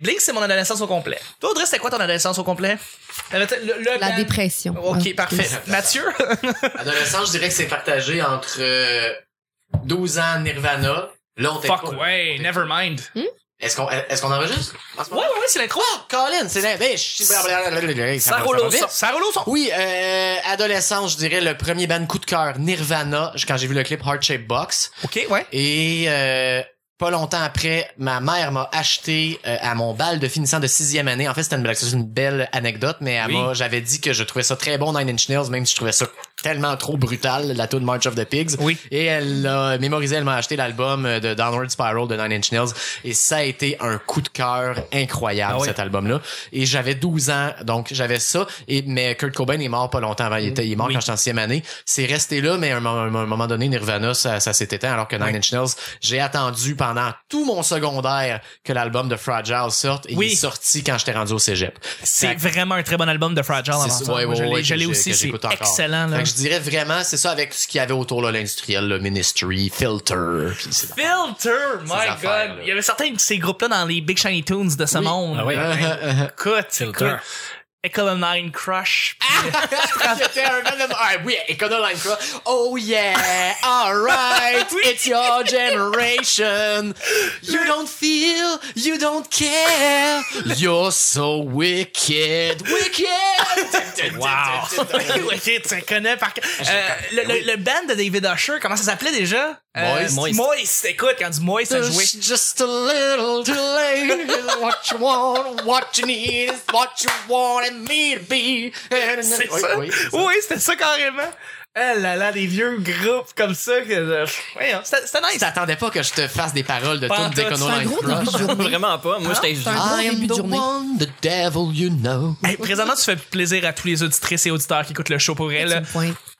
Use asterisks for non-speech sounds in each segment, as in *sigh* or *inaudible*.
Blink, c'est mon adolescence au complet. Toi, Audrey, c'était quoi ton adolescence au complet? Le, le La band- dépression. Ok, Ah, parfait. Mathieu? *laughs* Adolescence, je dirais que c'est partagé entre euh, 12 ans Nirvana. Là, on Fuck t'écoute- ouais, never mind. Est-ce qu'on est-ce qu'on enregistre? En ce Ouais, moment? ouais, ouais, c'est l'intro. Oh, Colin, c'est la biche. Ça roule au son. Ça roule au son. Oui, euh, adolescence, je dirais le premier band coup de cœur, Nirvana, quand j'ai vu le clip Heart Shape Box. Ok, ouais. Et euh, pas longtemps après, ma mère m'a acheté euh, à mon bal de finissant de sixième année. En fait, c'était une, blague, c'est une belle anecdote, mais Oui. j'avais dit que je trouvais ça très bon Nine Inch Nails, même si je trouvais ça tellement trop brutal, la tune March of the Pigs. Oui. Et elle l'a mémorisé, elle m'a acheté l'album de Downward Spiral de Nine Inch Nails. Et ça a été un coup de cœur incroyable, Ah oui. cet album-là. Et j'avais 12 ans, donc j'avais ça. Et, mais Kurt Cobain est mort pas longtemps avant. Il, était, il est mort Oui. quand j'étais en sixième année. C'est resté là, mais à un, moment- un moment donné, Nirvana, ça, ça s'est éteint, alors que Nine Inch Nails, j'ai attendu pendant tout mon secondaire que l'album de Fragile sorte. Et Oui. il est sorti quand j'étais rendu au cégep. C'est vraiment un très bon album de Fragile avant ça. ouais, je l'ai- ouais, aussi, c'est excellent. Là. Que je dirais vraiment, c'est ça avec ce qu'il y avait autour, là, l'industriel, le Ministry, Filter, c'est Filter, my god. Il y avait certains de ces groupes-là dans les Big Shiny Tunes de ce monde. Ah oui. Écoute, Filter. écoute. Economine Crush. puis- C'était un band de- Ah oui, Econoline Cross. Oh yeah, alright, it's your generation. You don't feel, you don't care. You're so wicked, wicked. Wow. *laughs* ok, tu connais par. Euh, le, le, le band de David Usher, comment ça s'appelait déjà? Moist. Moist. Moist. Écoute, quand du Moist, ça jouait. Just, just a little too late. What you want, what you need is what you wanted me to be. C'est Oui, ça? oui, c'est ça. Oui, c'était ça carrément. Eh là là, des vieux groupes comme ça que. euh, voyons, C'était nice. t'attendais pas que je te fasse des paroles de tout. d'Econoline C'est un gros Cross? début de journée. *laughs* Vraiment pas. Moi, j'étais c'est un gros I am début de the journée. one, the devil you know. Hey, présentement, tu fais plaisir à tous les auditrices et auditeurs qui écoutent le show pour elle.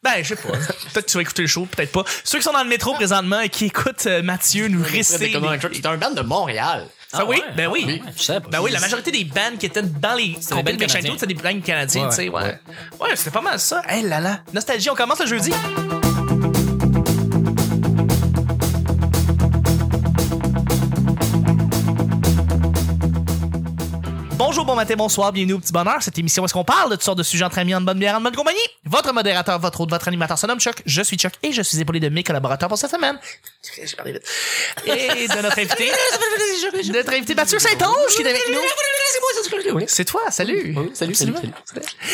Ben, je sais pas. Peut-être que tu vas écouter le show, peut-être pas. Ceux qui sont dans le métro présentement et qui écoutent euh, Mathieu nous réciter. C'est un band de Montréal. Ah oui? ouais? Ben oui. Ouais, je sais pas. Ben oui, la majorité des bands qui étaient dans les des compagnies de. Tunes, c'est des bands canadiens, Ouais, tu sais, ouais. Ouais, c'était pas mal ça. Hey là là. Nostalgie, on commence le jeudi. Bonjour, bon matin, bonsoir, bienvenue au Petit Bonheur. Cette émission, où est-ce qu'on parle de toutes sortes de sujets entre amis, en bonne bière, en bonne compagnie? Votre modérateur, votre hôte, votre animateur se nomme Chuck. Je suis Chuck et je suis épaulé de mes collaborateurs pour cette semaine. J'ai parlé vite. Et de notre invité, *laughs* notre invité Mathieu Saint-Onge qui est avec nous. C'est toi, salut. Oui, salut, salut.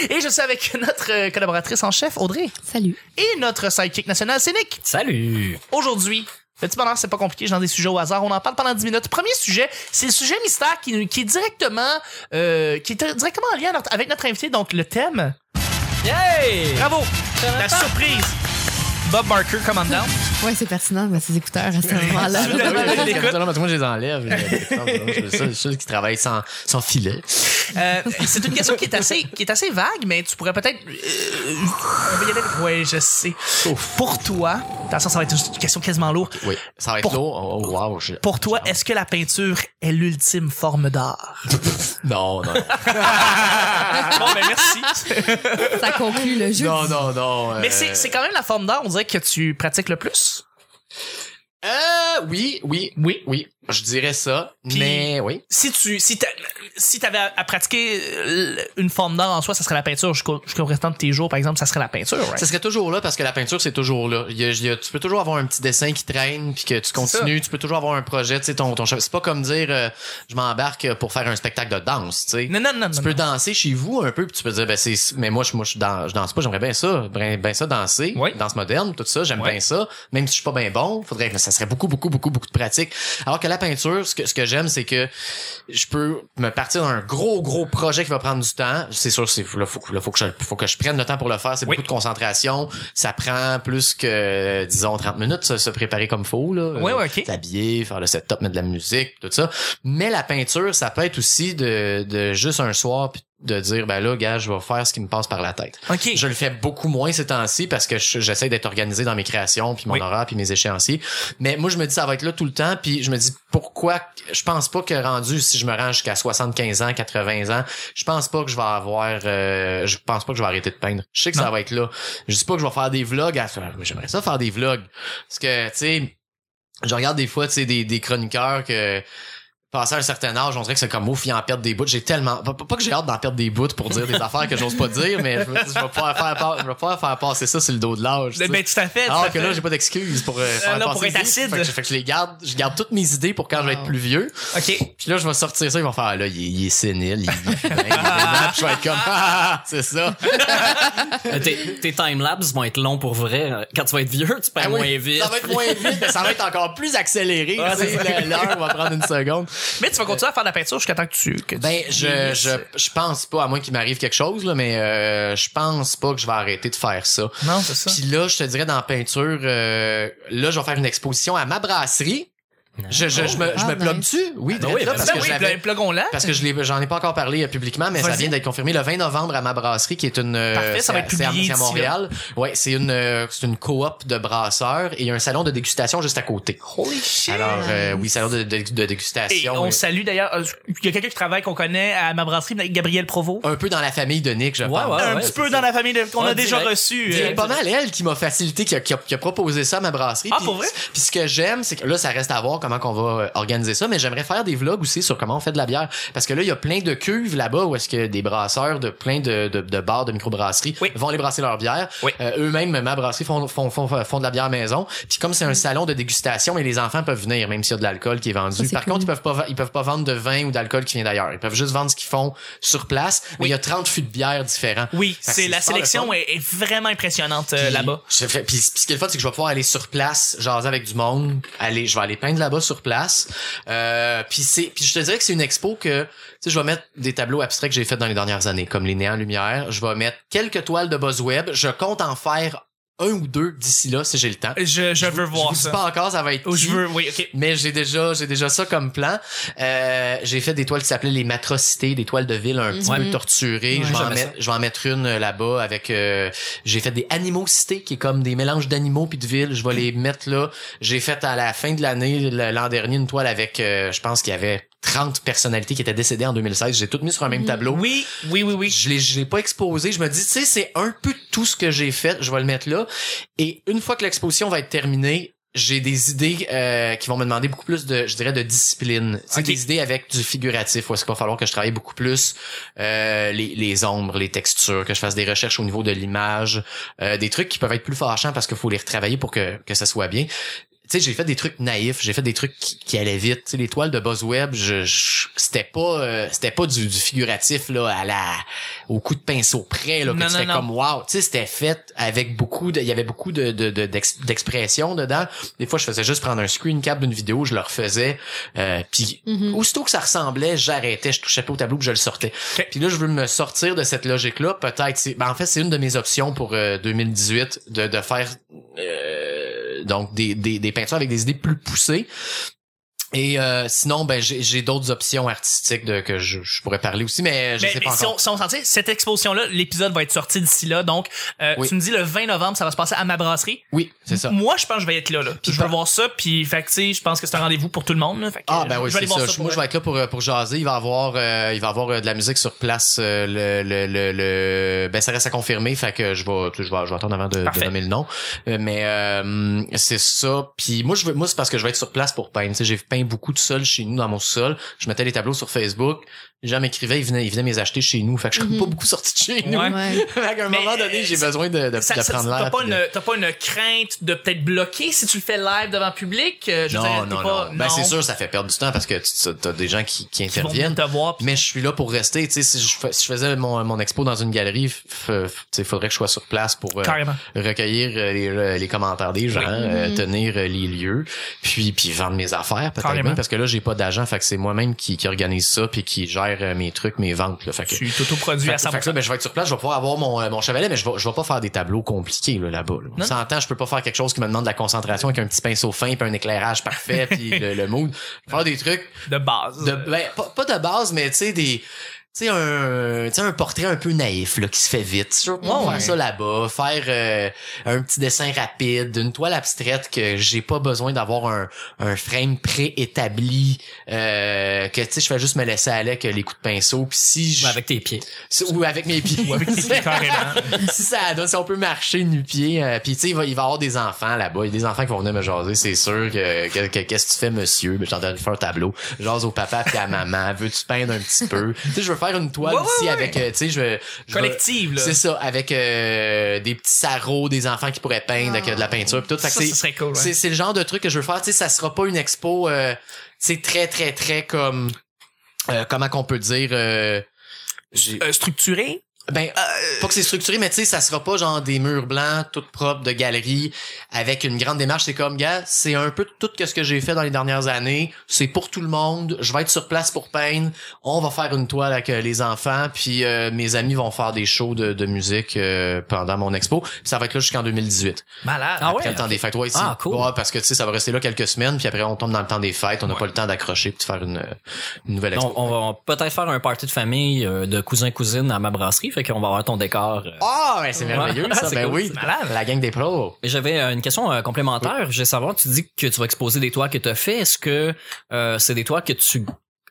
Et je suis avec notre euh, collaboratrice en chef, Audrey. Salut. Et notre sidekick national, c'est Nick. Salut! Aujourd'hui, le petit bonheur, c'est pas compliqué, j'ai dans des sujets au hasard. On en parle pendant 10 minutes. Premier sujet, c'est le sujet mystère qui, qui est directement, euh, qui est directement en lien avec notre invité. Donc, le thème. Yay! Bravo! La surprise! Bob Barker, command down. Ouais, c'est pertinent, mais ces écouteurs à ce moment-là. Oui, oui, moi, je les enlève. C'est ceux qui travaillent sans, sans filet. Euh, c'est une question qui est assez, qui est assez vague, mais tu pourrais peut-être. euh, Ouais, je sais. Pour toi, attention, ça va être une question quasiment lourde. Oui, ça va être Pour- lourd. Oh, wow. je- Pour toi, est-ce que la peinture est l'ultime forme d'art? *laughs* Non, non. *laughs* bon, ben merci. Ça conclut le jeu. non, non, non. Mais euh, c'est, c'est quand même la forme d'art, on dirait que tu pratiques le plus? Euh, oui, oui, Oui. oui. Je dirais ça. Puis- mais oui. Si tu, si si t'avais à, pratiquer euh, une forme d'art en soi, ça serait la peinture. Jusqu'au, restant de tes jours, par exemple, ça serait la peinture, right? Ça serait toujours là parce que la peinture, c'est toujours là. Il y a- il y a- tu peux toujours avoir un petit dessin qui traîne puis que tu continues. Tu peux toujours avoir un projet, tu sais, ton, ton chef. C'est pas comme dire, euh, je m'embarque pour faire un spectacle de danse, tu sais. Non, non, non, Tu non, peux non. danser chez vous un peu puis tu peux dire ben c'est mais moi je moi je danse, je danse pas j'aimerais bien ça bien, bien ça danser Oui. danse moderne tout ça j'aime Oui. bien ça même si je suis pas bien bon faudrait que ça serait beaucoup beaucoup beaucoup beaucoup de pratique alors que la peinture ce que ce que j'aime c'est que je peux me partir d'un gros gros projet qui va prendre du temps. C'est sûr c'est là, faut là, faut que je faut que je prenne le temps pour le faire. C'est Oui. beaucoup de concentration. Ça prend plus que disons 30 minutes se, se préparer comme faut là. Oui, oui, ok. s'habiller faire le setup mettre de la musique tout ça. Mais la peinture ça peut être aussi de de juste un soir puis de dire ben là gars je vais faire ce qui me passe par la tête. OK. je le fais beaucoup moins ces temps-ci parce que je- j'essaie d'être organisé dans mes créations puis mon Oui. horaire puis mes échéanciers. Mais moi je me dis ça va être là tout le temps puis je me dis pourquoi? Je pense pas que rendu si je me rends jusqu'à 75 ans 80 ans je pense pas que je vais avoir euh, je pense pas que je vais arrêter de peindre. Je sais que Non. ça va être là. Je dis pas que je vais faire des vlogs à- j'aimerais ça faire des vlogs. Parce que tu sais je regarde des fois tu sais des, des chroniqueurs que passé un certain âge, on dirait que c'est comme ouf, il en perdre des bouts. J'ai tellement, pas, pas que j'ai hâte d'en perdre des bouts pour dire des *laughs* affaires que j'ose pas dire, mais je, vais- je vais pouvoir faire, je vais pouvoir faire passer ça sur le dos de l'âge. tu sais. Ben, tout à fait. tout Alors à que fait. là, j'ai pas d'excuses pour euh, faire là, passer pour être acide. Fait que, fait que je les garde, je garde toutes mes idées pour quand je vais être plus vieux. OK. Puis là, je vais sortir ça, ils vont faire, ah, là, il, est- il est sénile, il, est. *laughs* Puis je vais être comme, ah, c'est ça. Euh, tes, tes timelapses vont être longs pour vrai. Quand tu vas être vieux, tu perds Ah oui, moins vite. Ça va être moins vite, mais ça va être encore plus accéléré. Ça. L'heure va prendre une seconde. Mais tu vas continuer à faire de la peinture jusqu'à temps que tu. Que tu Ben, je, je, je pense pas, à moins qu'il m'arrive quelque chose, là, mais euh, je pense pas que je vais arrêter de faire ça. Non, c'est ça. Puis là, je te dirais dans la peinture, euh, là, je vais faire une exposition à ma brasserie. Je, je, je me, je Ah, me nice. plug dessus? Oui, Ah direct oui, là, ben parce Ben que oui, je parce que je l'ai, j'en ai pas encore parlé euh, publiquement, mais ça vient d'être confirmé le 20 novembre à ma brasserie, qui est une. euh, Parfait, ça va être c'est à- publié c'est à, Montréal. Ouais, c'est une, euh, c'est une coop de brasseurs et il y a un salon de dégustation juste à côté. Holy shit. Alors, euh, oui, salon de, de, de Et dégustation. on euh, salue d'ailleurs, euh, il y a quelqu'un qui travaille qu'on connaît à ma brasserie, Gabriel Provo. un peu dans la famille de Nick, je Ouais, pense. ouais, un ouais, petit peu ça. dans la famille de- qu'on a Ouais, déjà reçu. C'est pas mal elle qui m'a facilité, qui a, qui a- a proposé ça à ma brasserie. Ah, pour vrai? Puis ce que j'aime, c'est que là, ça reste à voir comment qu'on va euh, organiser ça, mais j'aimerais faire des vlogs aussi sur comment on fait de la bière. Parce que là, il y a plein de cuves là-bas où est-ce que des brasseurs de plein de, de, de bars, de microbrasseries Oui. vont aller brasser leur bière. Oui. Euh, eux-mêmes, ma brasserie, font, font, font, font de la bière maison. Puis comme c'est un salon de dégustation, et les enfants peuvent venir, même s'il y a de l'alcool qui est vendu. Ça, Par cool. contre, ils peuvent pas, ils peuvent pas vendre de vin ou d'alcool qui vient d'ailleurs. Ils peuvent juste vendre ce qu'ils font sur place. Mais il y a 30 fûts de bière différents. Oui, c'est la sélection est, est vraiment impressionnante euh, là-bas. Puis, puis ce qui est le fun, c'est que je vais pouvoir aller sur place, jaser avec du monde, aller, je vais aller peindre sur place. Euh, puis c'est, puis je te dirais que c'est une expo que, tu sais, je vais mettre des tableaux abstraits que j'ai fait dans les dernières années, comme les néants lumière. Je vais mettre quelques toiles de BuzzWeb. Je compte en faire un ou deux d'ici là si j'ai le temps. Je, je veux Je voir vous dis ça. pas encore, ça va être Oh, je veux, oui, ok. Mais j'ai déjà, j'ai déjà ça comme plan. Euh, j'ai fait des toiles qui s'appelaient les matrocités, des toiles de ville un petit Mhm. peu torturées. Ouais. Je, vais en mettre, je vais en mettre une euh, là-bas avec. euh, j'ai fait des animocités qui est comme des mélanges d'animaux puis de villes. Je vais les mettre là. J'ai fait à la fin de l'année l'an dernier une toile avec, euh, je pense qu'il y avait 30 personnalités qui étaient décédées en 2016. J'ai tout mis sur un même tableau. Oui, oui, oui, oui. Je l'ai, je l'ai pas exposé. Je me dis, tu sais, c'est un peu tout ce que j'ai fait. Je vais le mettre là. Et une fois que l'exposition va être terminée, j'ai des idées euh, qui vont me demander beaucoup plus de, je dirais, de discipline. Tu sais, Ok. des idées avec du figuratif. Où est-ce qu'il va falloir que je travaille beaucoup plus euh, les, les ombres, les textures, que je fasse des recherches au niveau de l'image, euh, des trucs qui peuvent être plus fâchants parce qu'il faut les retravailler pour que, que ça soit bien. Tu sais, j'ai fait des trucs naïfs, j'ai fait des trucs qui, qui allaient vite. Tu sais, les toiles de BuzzWeb, je, je- c'était pas, euh, c'était pas du, du figuratif là à la, au coup de pinceau près là, que Non, tu non, fais non. comme wow. Tu sais, c'était fait avec beaucoup de, il y avait beaucoup de, de, de- d'ex- d'expression dedans. Des fois, je faisais juste prendre un screen cap d'une vidéo, je le refaisais, euh, puis Mhm. aussitôt que ça ressemblait, j'arrêtais, je touchais pas au tableau, puis je le sortais. Puis là, je veux me sortir de cette logique-là. Peut-être, c'est, ben en fait, c'est une de mes options pour euh, 2018 de, de faire euh, donc des, des, des peintures avec des idées plus poussées. Et euh, sinon, ben j'ai, d'autres options artistiques de, que je, je pourrais parler aussi, mais je Mais, sais mais pas si encore. on, si on s'en tient, cette exposition-là, l'épisode va être sorti d'ici là. Donc, euh, Oui. tu me dis le 20 novembre, ça va se passer à ma brasserie. Oui, c'est ça. Moi, je pense que je vais être là. là. Je vais voir ça. Puis, fait que, tu sais, je pense que c'est un rendez-vous pour tout le monde. Là. Fait que, Ah ben oui, je vais aller c'est ça. Moi, je vais être là pour euh, pour jaser. Il va avoir euh, il va avoir euh, de la musique sur place. euh, le, le, le, le- ben ça reste à confirmer. Fait que je vais je vais je vais attendre avant de, de nommer le nom. Mais euh, c'est ça. Puis moi je veux moi c'est parce que je vais être sur place pour peindre. J'ai peint beaucoup de sol chez nous dans mon sol. Je mettais les tableaux sur Facebook. Les gens m'écrivaient, ils venaient ils venaient me les acheter chez nous. Fait que je suis Mhm. pas beaucoup sorti de chez nous. Ouais. Ouais. *laughs* Fait qu'à un Mais, moment donné, j'ai ça- besoin de, de, Ça- de prendre T'as l'air. pas, puis de- une, t'as pas une crainte de peut-être bloquer si tu le fais live devant public? Euh, je Non, non, pas- non. Ben c'est sûr, ça fait perdre du temps parce que tu as des gens qui, qui interviennent. te voir. Mais je suis là pour rester. Tu sais, si je, fais- si je faisais mon, mon expo dans une galerie, sais, faudrait que je sois sur place pour euh, recueillir euh, les, euh, les commentaires des gens, Oui. euh, Mhm. tenir euh, les lieux, puis puis vendre mes affaires peut-être Carrément. parce que là j'ai pas d'agent, fait que c'est moi-même qui, qui organise ça puis qui gère euh, mes trucs, mes ventes. Là, fait que, Tu t'autoproduis fait, à fait que 100%. là, ben, je vais être sur place, je vais pouvoir avoir mon, euh, mon chevalet, mais je vais, je vais pas faire des tableaux compliqués là, là-bas. Là. On Non. s'entend, je peux pas faire quelque chose qui me demande de la concentration avec un petit pinceau fin puis un éclairage parfait puis le, le mood. Faire des trucs de base. de ben pas, pas de base mais tu sais des tu sais un tu sais un portrait un peu naïf là qui se fait vite. Pouvoir Ouais, faire ça là-bas faire euh, un petit dessin rapide une toile abstraite que j'ai pas besoin d'avoir un, un frame préétabli euh, que tu sais je fais juste me laisser aller avec les coups de pinceau puis si je Avec tes pieds. ou avec mes pieds. *laughs* Ou avec tes pieds, carrément. *laughs* si ça donne si on peut marcher nu-pied euh, puis tu sais il va il va y avoir des enfants là-bas. Il y a des enfants qui vont venir me jaser c'est sûr que que- que- qu'est-ce que tu fais monsieur? Ben, je suis en train de faire un tableau. Jase au papa puis à maman. Veux-tu peindre un petit peu? Tu sais je veux faire une toile Ouais, ici ouais. avec euh, tu sais je veux je veux- Collective, là. c'est ça avec euh, des petits sarraux des enfants qui pourraient peindre avec euh, de la peinture pis tout Fait que Ça, c'est- ça serait cool, ouais. c'est c'est le genre de truc que je veux faire tu sais ça sera pas une expo euh, tu sais très très très comme euh, comment qu'on peut dire euh, j'ai- Euh, structuré? Ben, pas que c'est structuré, mais tu sais, ça sera pas genre des murs blancs, tout propres de galeries, avec une grande démarche. C'est comme, gars, c'est un peu tout ce que j'ai fait dans les dernières années. C'est pour tout le monde. Je vais être sur place pour peindre. On va faire une toile avec euh, les enfants, puis euh, mes amis vont faire des shows de, de musique euh, pendant mon expo. Puis ça va être là jusqu'en 2018. Malade. Ah Après ouais, le temps des fêtes. Ouais, ici. Ah, cool. Ouais, parce que tu sais, ça va rester là quelques semaines, puis après on tombe dans le temps des fêtes. On n'a pas le temps d'accrocher puis de faire une, une nouvelle expo. On, on va peut-être faire un party de famille euh, de cousins-cousines à ma brasserie, fait qu'on va avoir ton décor. euh. Ah, ouais, c'est merveilleux, ça. *laughs* Ben cool, oui. malade. La gang des pros. J'avais euh, une question euh, complémentaire. Je vais savoir, tu dis que tu vas exposer des toiles que tu as fait. Est-ce que euh, c'est des toiles que tu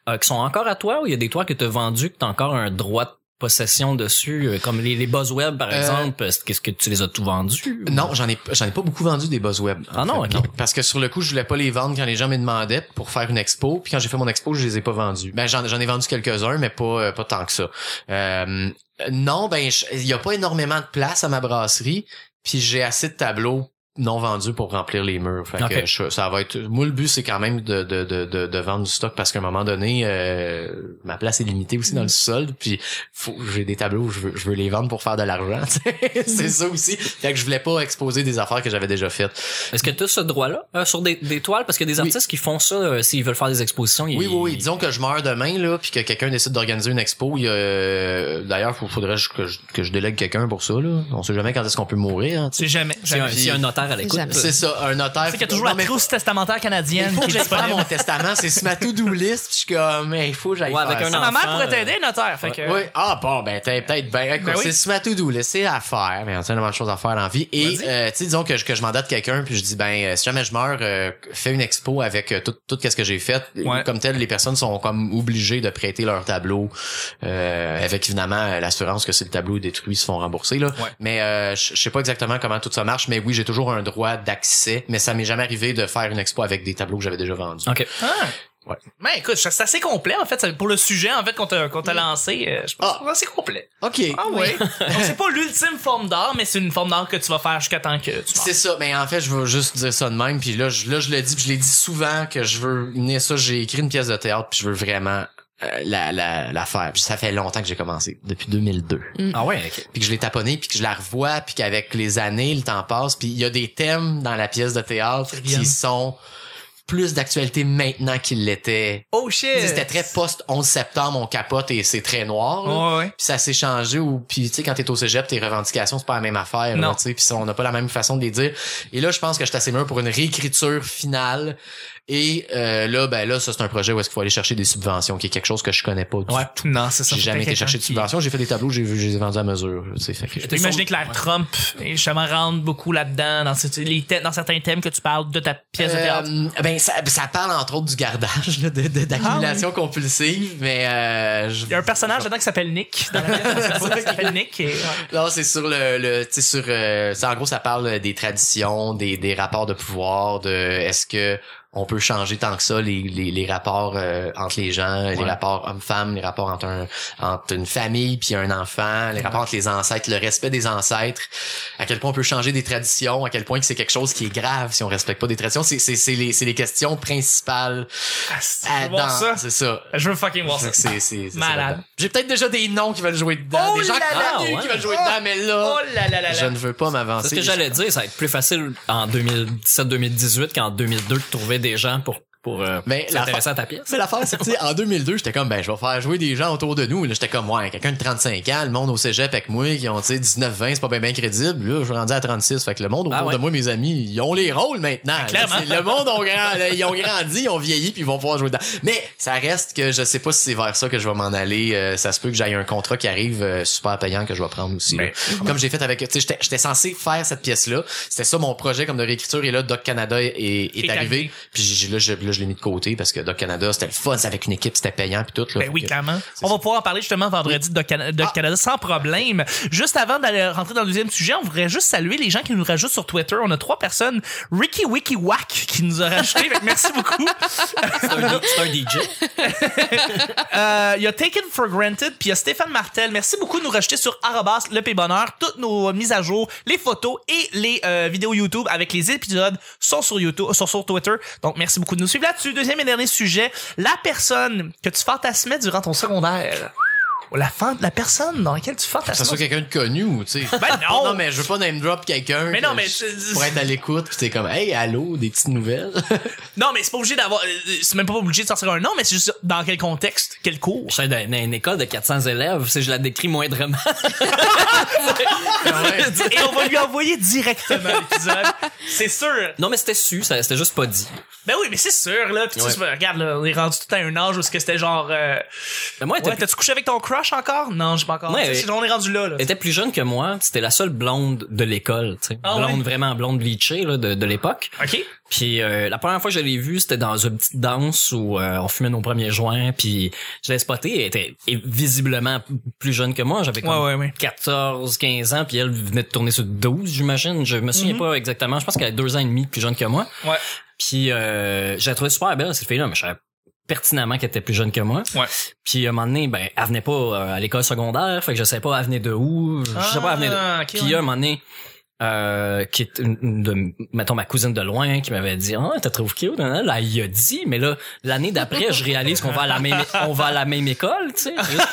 euh, qui sont encore à toi ou il y a des toiles que tu as vendues que tu as encore un droit de possession dessus, euh, comme les, les Buzzweb par Euh, exemple? Est-ce que, tu les as tout vendus? Non, j'en ai j'en ai pas beaucoup vendu des buzz web. Ah non, ok. parce que sur le coup, je voulais pas les vendre quand les gens me demandaient pour faire une expo, puis quand j'ai fait mon expo, je les ai pas vendus. Ben j'en j'en ai vendu quelques-uns mais pas euh, pas tant que ça. Euh, non, ben il y a pas énormément de place à ma brasserie, puis j'ai assez de tableaux non vendus pour remplir les murs. Fait que je- ça va être moi le but c'est quand même de de de de, de vendre du stock parce qu'à un moment donné euh, ma place est limitée aussi dans le sol puis faut j'ai des tableaux je veux je veux les vendre pour faire de l'argent *laughs* tu sais. c'est ça aussi fait que je voulais pas exposer des affaires que j'avais déjà faites Est-ce que tu as ce droit-là euh, sur des, des toiles? Parce qu'il y a des Oui. artistes qui font ça euh, s'ils veulent faire des expositions. oui ils- oui oui disons que je meurs demain là puis que quelqu'un décide d'organiser une expo il y a euh, d'ailleurs faut- faudrait que je, que je délègue quelqu'un pour ça là on sait jamais quand est-ce qu'on peut mourir hein, tu sais. C'est jamais. S'il y a un- jamais. Notaire à l'écoute. c'est ça un notaire sais qu'il y a toujours Non, la mais trousse testamentaire il canadienne faut qui que j'aille faire mon testament c'est sur ma to-do list puis je suis comme mais il faut que j'aille Ouais, faire avec un ça. Ma mère enfant, pourrait t'aider, notaire. Fait que, Oui. Ah bon, ben t'as peut-être bien. Ben oui. C'est sur ma to-do list, c'est à faire. Mais on a tellement de choses à faire dans la vie. Et euh, tu sais, disons que je, que je mandate quelqu'un puis je dis ben euh, si jamais je meurs, euh, fais une expo avec euh, tout tout ce que j'ai fait. Ouais. Comme tel, les personnes sont comme obligées de prêter leur tableau euh, avec évidemment l'assurance que si le tableau est détruit, ils se font rembourser là. Ouais. Mais euh, je je sais pas exactement comment tout ça marche, mais oui, j'ai toujours un droit d'accès. Mais ça m'est jamais arrivé de faire une expo avec des tableaux que j'avais déjà vendus. OK. Ah. Ouais. Ben écoute, c'est assez complet en fait. Pour le sujet en fait qu'on t'a qu'on t'a lancé, euh, je pense Ah. que c'est assez complet. Ok. Ah oui. Donc c'est pas l'ultime forme d'art, mais c'est une forme d'art que tu vas faire jusqu'à temps que tu. C'est ça, mais en fait, je veux juste dire ça de même, puis là, je, là, je le dis, puis je l'ai dit souvent que je veux mener ça. J'ai écrit une pièce de théâtre, puis je veux vraiment la, la, la faire. Puis ça fait longtemps que j'ai commencé, depuis 2002. Ah ouais, OK. Puis que je l'ai taponnée, puis que je la revois, puis qu'avec les années, le temps passe, puis il y a des thèmes dans la pièce de théâtre qui sont plus d'actualité maintenant qu'ils l'étaient. Oh shit. C'était très post 11 septembre, on capote et c'est très noir. là. Ouais, ouais. Puis ça s'est changé ou puis tu sais quand t'es au cégep tes revendications c'est pas la même affaire Non. là, tu sais puis ça, on n'a pas la même façon de les dire et là je pense que je suis assez mûr pour une réécriture finale et euh, là ben là ça c'est un projet où est-ce qu'il faut aller chercher des subventions qui est quelque chose que je connais pas du Ouais. tout Non, c'est ça. j'ai jamais été chercher de qui- subventions j'ai fait des tableaux j'ai vu je les ai vendus à mesure tu sais fait que que la Trump et justement rentre beaucoup là-dedans dans, les certains thèmes que tu parles de ta pièce de théâtre? Euh, ben ça, ça parle entre autres du gardage là, de de- d'accumulation compulsive mais euh, je- Il y a un personnage là-dedans qui s'appelle Nick dans la pièce. *laughs* qui s'appelle Nick et ouais. Non, c'est sur le, le tu sais sur euh, ça, en gros ça parle des traditions, des, des rapports de pouvoir, de est-ce que on peut changer tant que ça les, les, les rapports euh, entre les gens, les rapports hommes-femmes, les rapports entre un entre une famille puis un enfant, les rapports entre les ancêtres, le respect des ancêtres, à quel point on peut changer des traditions, à quel point que c'est quelque chose qui est grave si on respecte pas des traditions, c'est c'est c'est les c'est les questions principales Ah, c'est- à je veux voir dans- ça. c'est ça. Je veux fucking voir ça. C'est c'est Malade. J'ai peut-être déjà des noms qui veulent jouer dedans, Oh des gens là, connus ouais. qui veulent jouer dedans, mais là Oh là là là je ne veux pas m'avancer. C'est ce que j'allais dire, ça va être plus facile en 2017-2018 qu'en 2002 de trouver des gens pour pour euh, ta pièce. Mais l'affaire, c'est que, en 2002, j'étais comme, ben, je vais faire jouer des gens autour de nous. Là, j'étais comme, ouais, quelqu'un de 35 ans, le monde au cégep avec moi, qui ont, tu sais, 19, 20, c'est pas bien, bien crédible. Là, je suis rendu à 36. Fait que le monde autour Ah ouais. de moi, mes amis, ils ont les rôles maintenant. Clairement. le monde ont grand, là, ils ont grandi, ils ont vieilli, puis ils vont pouvoir jouer dedans. Mais ça reste que je sais pas si c'est vers ça que je vais m'en aller. Euh, ça se peut que j'aille un contrat qui arrive euh, super payant que je vais prendre aussi. Ben, Comme j'ai fait avec, tu sais, j'étais- censé faire cette pièce-là. C'était ça mon projet comme de réécriture. Et là, Doc Canada est, est, Est arrivé. Puis j'ai- là, je, là, je l'ai mis de côté parce que Doc Canada, c'était le fun, avec une équipe, c'était payant puis tout. Là, Ben oui, que- clairement. On va pouvoir en parler justement vendredi de, de Ah. Canada sans problème. Juste avant d'aller rentrer dans le deuxième sujet, on voudrait juste saluer les gens qui nous rajoutent sur Twitter. On a trois personnes. Ricky Wiki Wack qui nous a rajouté. Merci *laughs* beaucoup. C'est un, un DJ. *laughs* Euh, Il y a Taken for Granted, puis il y a Stéphane Martel. Merci beaucoup de nous rajouter sur arrobas le P bonheur. Toutes nos mises à jour, les photos et les euh, vidéos YouTube avec les épisodes sont sur YouTube, sont sur Twitter. Donc merci beaucoup de nous suivre là-dessus. Deuxième et dernier sujet, la personne que tu fantasmais durant ton secondaire. La, fan, la personne dans laquelle tu Que ça fantasmes. soit quelqu'un de connu ou, tu sais. Ben *laughs* non. non, mais je veux pas name drop quelqu'un. Mais non, mais Pour être à l'écoute, pis t'es comme, hey, allô, des petites nouvelles? *laughs* Non, mais c'est pas obligé d'avoir. euh, C'est même pas obligé de sortir un nom, mais c'est juste dans quel contexte, quel cours. Je suis dans, une école de 400 élèves, si je la décris moindrement. *laughs* Et on va lui envoyer directement l'épisode. C'est sûr. non, mais c'était su, ça- c'était juste pas dit. Ben oui, mais c'est sûr, là. Puis tu Ouais. sais, regarde, là, on est rendu tout à un âge où c'était genre. Euh... Mais moi, Ouais, t'as-tu couché avec ton crush? Encore? Non, j'ai pas encore. Ouais, on est rendu là, là. elle était plus jeune que moi. C'était la seule blonde de l'école, tu sais. Ah blonde, ouais? vraiment blonde bleachée, là, de, de l'époque. OK? Puis euh, la première fois que je l'ai vue, c'était dans une petite danse où euh, on fumait nos premiers joints. Puis je l'ai spotée, elle était visiblement plus jeune que moi. J'avais comme Ouais, ouais, ouais. 14, 15 ans, puis elle venait de tourner sur 12, j'imagine. Je me Mhm. souviens pas exactement. Je pense qu'elle a deux ans et demi de plus jeune que moi. Ouais. Puis euh, je la trouvais super belle, cette fille-là, mais je savais pertinemment qu'elle était plus jeune que moi. Ouais. Puis à un moment donné, ben, elle venait pas euh, à l'école secondaire, fait que je savais pas elle venait de où, je sais pas elle venait de. Ah, ok, Puis ouais. à un moment donné, euh, qui est une- une de, mettons ma cousine de loin qui m'avait dit ah t'as trouvé cute hein? là il a dit mais là l'année d'après je réalise qu'on va à la même on va à la même école tu sais. Juste,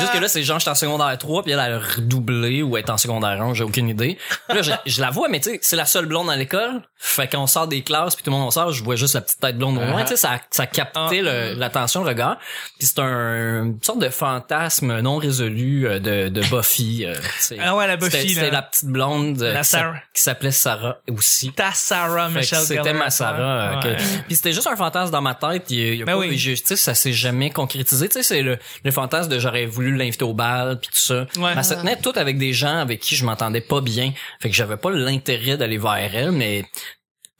juste que là c'est genre j'étais en secondaire 3 puis elle a redoublé ou est en secondaire 1 j'ai aucune idée. Puis là je, je la vois mais tu sais c'est la seule blonde à l'école. Fait qu'on sort des classes puis tout le monde en sort je vois juste la petite tête blonde au loin tu sais ça ça captait le- l'attention le regard puis c'est un une sorte de fantasme non résolu euh, de de Buffy euh, tu sais. Ah ouais, la Buffy, c'était la petite blonde euh, La qui s'a- Sarah. qui s'appelait Sarah aussi. Ta Sarah Fait Michelle C'était ma Sarah. ouais. que- Puis c'était juste un fantasme dans ma tête. Puis il y a Ben pas, oui. je- sais, ça s'est jamais concrétisé. Tu sais, c'est le, le fantasme de j'aurais voulu l'inviter au bal puis tout ça. Ouais. Elle se tenait toute avec des gens avec qui je m'entendais pas bien. Fait que j'avais pas l'intérêt d'aller vers elle, mais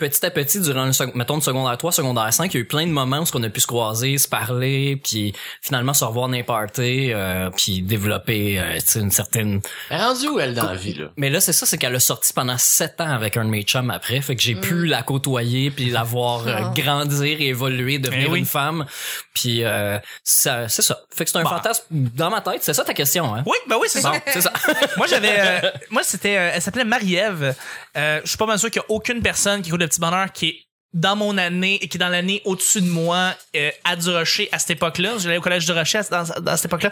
petit à petit, durant le sec- mettons de secondaire 3, secondaire 5, il y a eu plein de moments où on a pu se croiser, se parler, puis finalement se revoir n'importe euh, puis développer euh, tu sais, une certaine Elle est rendue où, elle, dans la vie, là? mais là, c'est ça, c'est qu'elle a sorti pendant sept ans avec un de mes chums après. Fait que j'ai pu la côtoyer puis la voir euh, Ah. grandir et évoluer, devenir Eh oui. une femme. Puis euh, ça, c'est ça. Fait que c'est un Bah. fantasme dans ma tête. C'est ça ta question, hein? Oui, ben oui, c'est ça. C'est ça. moi j'avais euh, *laughs* moi c'était euh, elle s'appelait Marie-Ève euh, je suis pas mal sûr qu'il y a aucune personne qui écoute le petit bonheur qui est dans mon année et qui est dans l'année au-dessus de moi euh, à du Rocher à cette époque-là. J'allais au collège du Rocher à- dans, dans cette époque-là.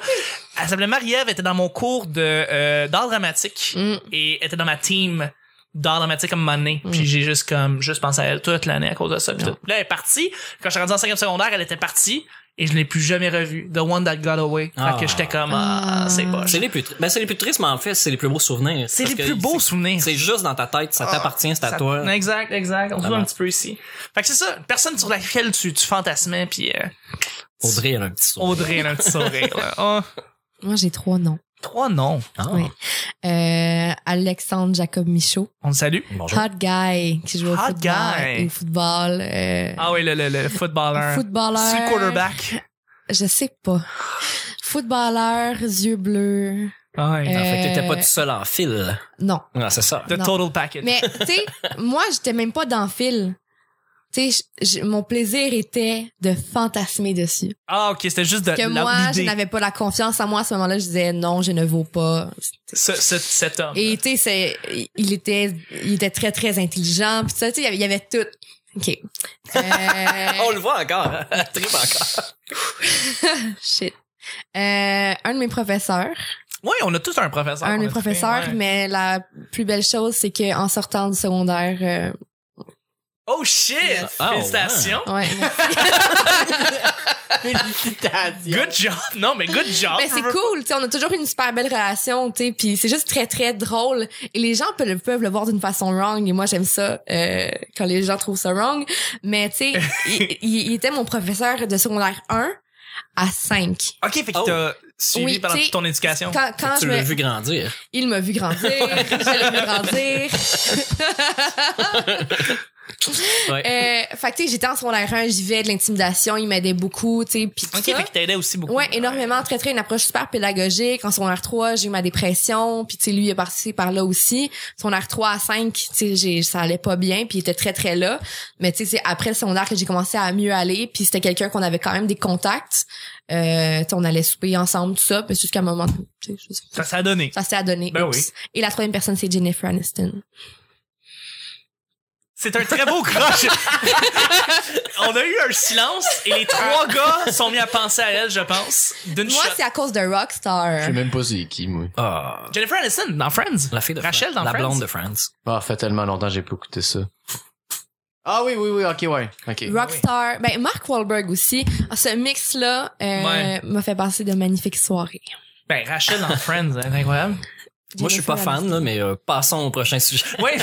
Elle s'appelait Marie-Ève était dans mon cours de euh, d'art dramatique Mm. et était dans ma team d'art dramatique comme année puis j'ai juste comme juste pensé à elle toute l'année à cause de ça puis là elle est partie. Quand je suis rendu en cinquième secondaire elle était partie et je l'ai plus jamais revue The One That Got Away Ah. fait que j'étais comme ah, c'est pas C'est les plus, ben c'est les plus tristes, mais en fait, c'est les plus beaux souvenirs. c'est les plus beaux souvenirs C'est juste dans ta tête, ça t'appartient, c'est à Ça- toi. Exact, exact. On se voit Vraiment. un petit peu ici. Fait que c'est ça, personne sur laquelle tu, tu fantasmais, puis euh, Audrey, elle a un petit sourire. Audrey, elle a un petit sourire. là. *laughs* Oh, Moi, j'ai trois noms. trois noms? Ah, Oui. Euh, Alexandre Jacob Michaud. On le salue. Bonjour. Hot guy qui joue au Hot football. guy. et Au football. Euh, Ah oui, le, le, le footballeur. footballeur. C'est quarterback. Je sais pas. Footballeur, yeux bleus. Ah ouais. En fait, t'étais Euh, pas tout seul en fil. Non. Ah, c'est ça. The non. total package. Mais, tu sais, moi, j'étais même pas dans fil. Tu sais, mon plaisir était de fantasmer dessus. Ah ok, c'était juste de Que la- moi, je n'avais pas la confiance en moi à ce moment-là. Je disais non, je ne vaux pas. Ce, ce- cet homme. Et tu sais, c'est, il était, il était très très intelligent. Puis ça, tu sais, il y avait- tout. Ok. Euh, *laughs* On le voit encore. hein? *laughs* Encore. *laughs* shit. Euh, un de mes professeurs, Oui, on a tous un professeur. un de mes professeurs, ouais. mais la plus belle chose, c'est que en sortant du secondaire, euh, Oh shit! Ah, Félicitations! Ouais. *laughs* Félicitations. Good job! Non, mais good job! Mais c'est cool, tu sais, on a toujours une super belle relation, tu sais, puis c'est juste très très drôle et les gens peuvent, peuvent le voir d'une façon wrong et moi j'aime ça euh, quand les gens trouvent ça wrong, mais tu sais, *laughs* il, était mon professeur de secondaire 1 à 5. Ok, fait que Oh. t'as suivi Oui, pendant toute ton éducation. Quand quand tu l'as vu grandir. il m'a vu grandir, *laughs* je l'ai vu grandir. *laughs* Ouais. Euh, fait que tu sais, j'étais en secondaire 1, j'y vais de l'intimidation, il m'aidait beaucoup, tu sais, puis Ok, ça. fait que t'aidais aussi beaucoup. Ouais, énormément, très très une approche super pédagogique. En secondaire 3, j'ai eu ma dépression, puis tu sais lui il est parti par là aussi. Secondaire 3 à 5, tu sais j'ai ça allait pas bien, puis il était très très là. Mais tu sais c'est après le secondaire que j'ai commencé à mieux aller, puis c'était quelqu'un qu'on avait quand même des contacts. Euh, tu sais, on allait souper ensemble tout ça, puis jusqu'à un moment. Ça s'est donné. ça s'est adonné. Ben oui. Et la troisième personne c'est Jennifer Aniston. C'est un très beau croche. *laughs* On a eu un silence et les trois gars sont mis à penser à elle, je pense, d'une Moi shot. c'est à cause de Rockstar. Je sais même pas c'est qui, moi. Ah. Jennifer Aniston dans Friends. La fille de Rachel Friends. dans La Friends. blonde de Friends. Ah, fait tellement longtemps que j'ai pas écouté ça. Ah oui, oui, oui, ok, ouais. Ok. Rockstar, ben Mark Wahlberg aussi. Ah, Ce mix là Ouais. m'a fait passer de magnifiques soirées. Ben, Rachel dans Friends, c'est incroyable. Moi, je suis pas fan, là, mais euh, passons au prochain sujet. Ouais,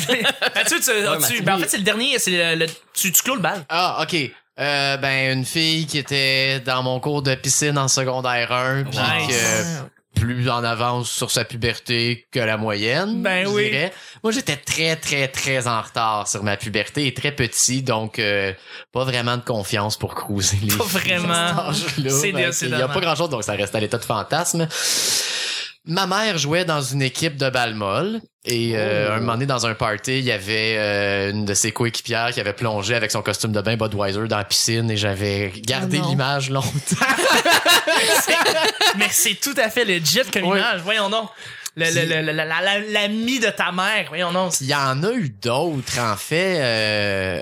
Mathieu, *laughs* tu, Mathieu. ben, en fait, c'est le dernier, c'est le, le- tu, tu clôt le bal. Ah, ok. Euh, ben, une fille qui était dans mon cours de piscine en secondaire 1, puis Nice. plus en avance sur sa puberté que la moyenne. Ben je oui. dirais. Moi, j'étais très, très, très en retard sur ma puberté et très petit, donc euh, pas vraiment de confiance pour cruiser les Pas *laughs* vraiment. Ben, Il y a pas grand-chose, donc ça reste à l'état de fantasme. Ma mère jouait dans une équipe de balmol et euh, Oh. un moment donné dans un party, il y avait euh, une de ses coéquipières qui avait plongé avec son costume de bain Budweiser dans la piscine et j'avais gardé Oh non. l'image longtemps. *laughs* Mais c'est tout à fait legit comme image. Voyons donc. Le, le, le, le- la- la- la- l'ami de ta mère. Voyons donc. Il y en a eu d'autres en fait. euh,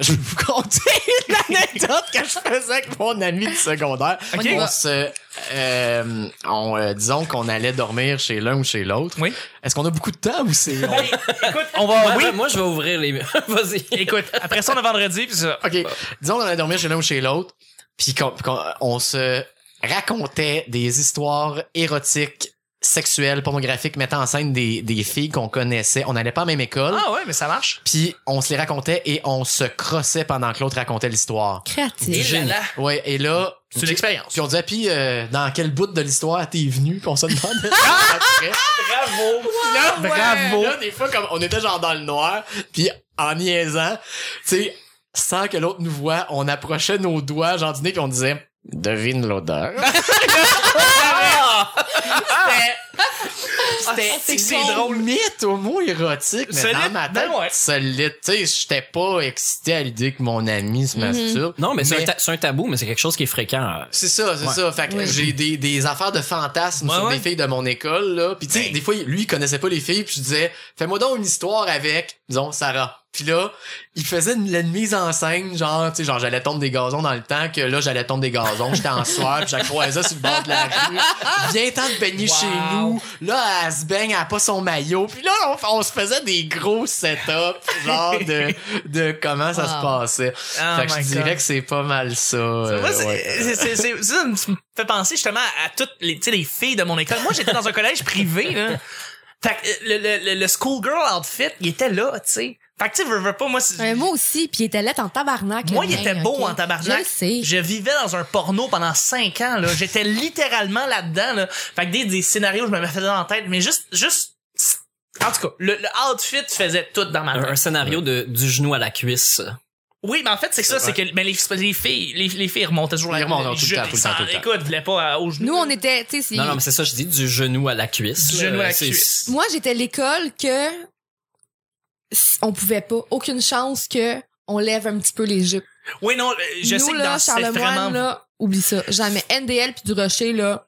Je vais vous conter une anecdote que je faisais avec mon ami du secondaire. Ok. On se, euh, on, euh, disons qu'on allait dormir chez l'un ou chez l'autre. Oui. Est-ce qu'on a beaucoup de temps ou c'est on- Écoute, on va. Moi, oui. moi, je vais ouvrir les... *laughs* Vas-y. Écoute, après ça, on a vendredi, puis ça. Ok. Disons qu'on allait dormir chez l'un ou chez l'autre, puis qu'on, qu'on- on se racontait des histoires érotiques, sexuelles, pornographiques, mettant en scène des, des filles qu'on connaissait. On n'allait pas à la même école. Ah ouais, mais ça marche. Puis on se les racontait et on se crossait pendant que l'autre racontait l'histoire. Créatif. Génie. Ouais, et là, C'est une expérience. Puis on disait puis euh, dans quel bout de l'histoire t'es venu Puis on se demandait ça *laughs* après. Bravo. Puis là, Bravo. Là, des fois comme on était genre dans le noir, puis en niaisant, tu sais, sans que l'autre nous voit, on approchait nos doigts genre du nez puis on disait devine l'odeur. *laughs* *laughs* C'était Ah, c'est c'est drôle mythe au mot érotique mais Solide, dans ma tête ben ouais. solide tu sais j'étais pas excité à l'idée que mon ami se masturbe Non, mais, c'est un, ta- c'est un tabou, mais c'est quelque chose qui est fréquent. c'est ça, c'est Ouais. ça. Fait que Oui. j'ai des, des affaires de fantasmes Ouais, sur ouais. des filles de mon école, là. Puis tu sais, Ben. des fois, lui, il connaissait pas les filles, puis je disais, fais-moi donc une histoire avec, disons, Sarah. Puis là, il faisait une, une mise en scène, genre, tu sais, genre, j'allais tomber des gazons dans le temps, que là, j'allais tomber des gazons, j'étais en soir, puis je la croisais sur le bord de la rue. Viens-t'en de baigner Wow. chez nous. Là, elle se baigne, elle a pas son maillot. Puis là, on, on se faisait des gros setups, *laughs* genre, de, de comment ça Wow. se passait. Oh fait que je dirais God. que c'est pas mal ça. euh, Moi, c'est- ouais. c'est- c'est- c'est- ça me fait penser justement à toutes les, les filles de mon école. Moi, j'étais dans un collège privé, là. Fait que euh, le, le, le schoolgirl outfit, il était là, tu sais. Fait que tu veux, veux pas, moi, c'est- Euh, moi aussi, puis il était lettre en tabarnak. moi, il était beau ok? en tabarnak. Je sais. Je vivais dans un porno pendant cinq ans, là. J'étais littéralement là-dedans, là. Fait que des, des scénarios, je me faisais dans la tête, mais juste, juste, en tout cas, le, le outfit faisait tout dans ma tête. un scénario de du genou à la cuisse. Oui, mais en fait, c'est ça, c'est que ben, les, les filles, les, les filles remontaient toujours Ils la remontent tout le temps, tout le temps, tout le temps. Écoute, voulaient pas euh, au genou. Nous, on était, tu sais, Non, non, mais c'est ça, je dis du genou à la cuisse. Du genou à la cuisse. moi, j'étais l'école que on pouvait pas, aucune chance que on lève un petit peu les jupes. Oui, non, euh, je Nous, sais que là, dans Charlemagne, vraiment, là, oublie ça. Jamais. NDL puis du Rocher, là,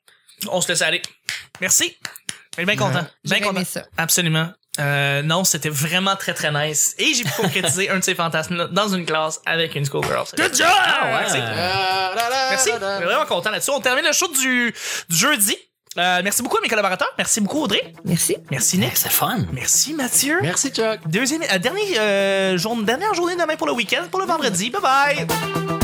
on se laisse aller. Merci. Je suis bien content. Bien content. aimé ça. Absolument. Euh, non, c'était vraiment très très nice. Et j'ai pu concrétiser *laughs* un de ces fantasmes dans une classe avec une schoolgirl. Good job! Ah ouais. Merci. Merci. Je suis vraiment content là-dessus. On termine le show du, du jeudi. Euh, merci beaucoup à mes collaborateurs. Merci beaucoup Audrey. Merci. Merci Nick. C'est fun. Merci Mathieu. Merci, Chuck. Deuxième, euh, dernier, euh, jour- dernière journée demain pour le week-end, pour le vendredi. Bye bye.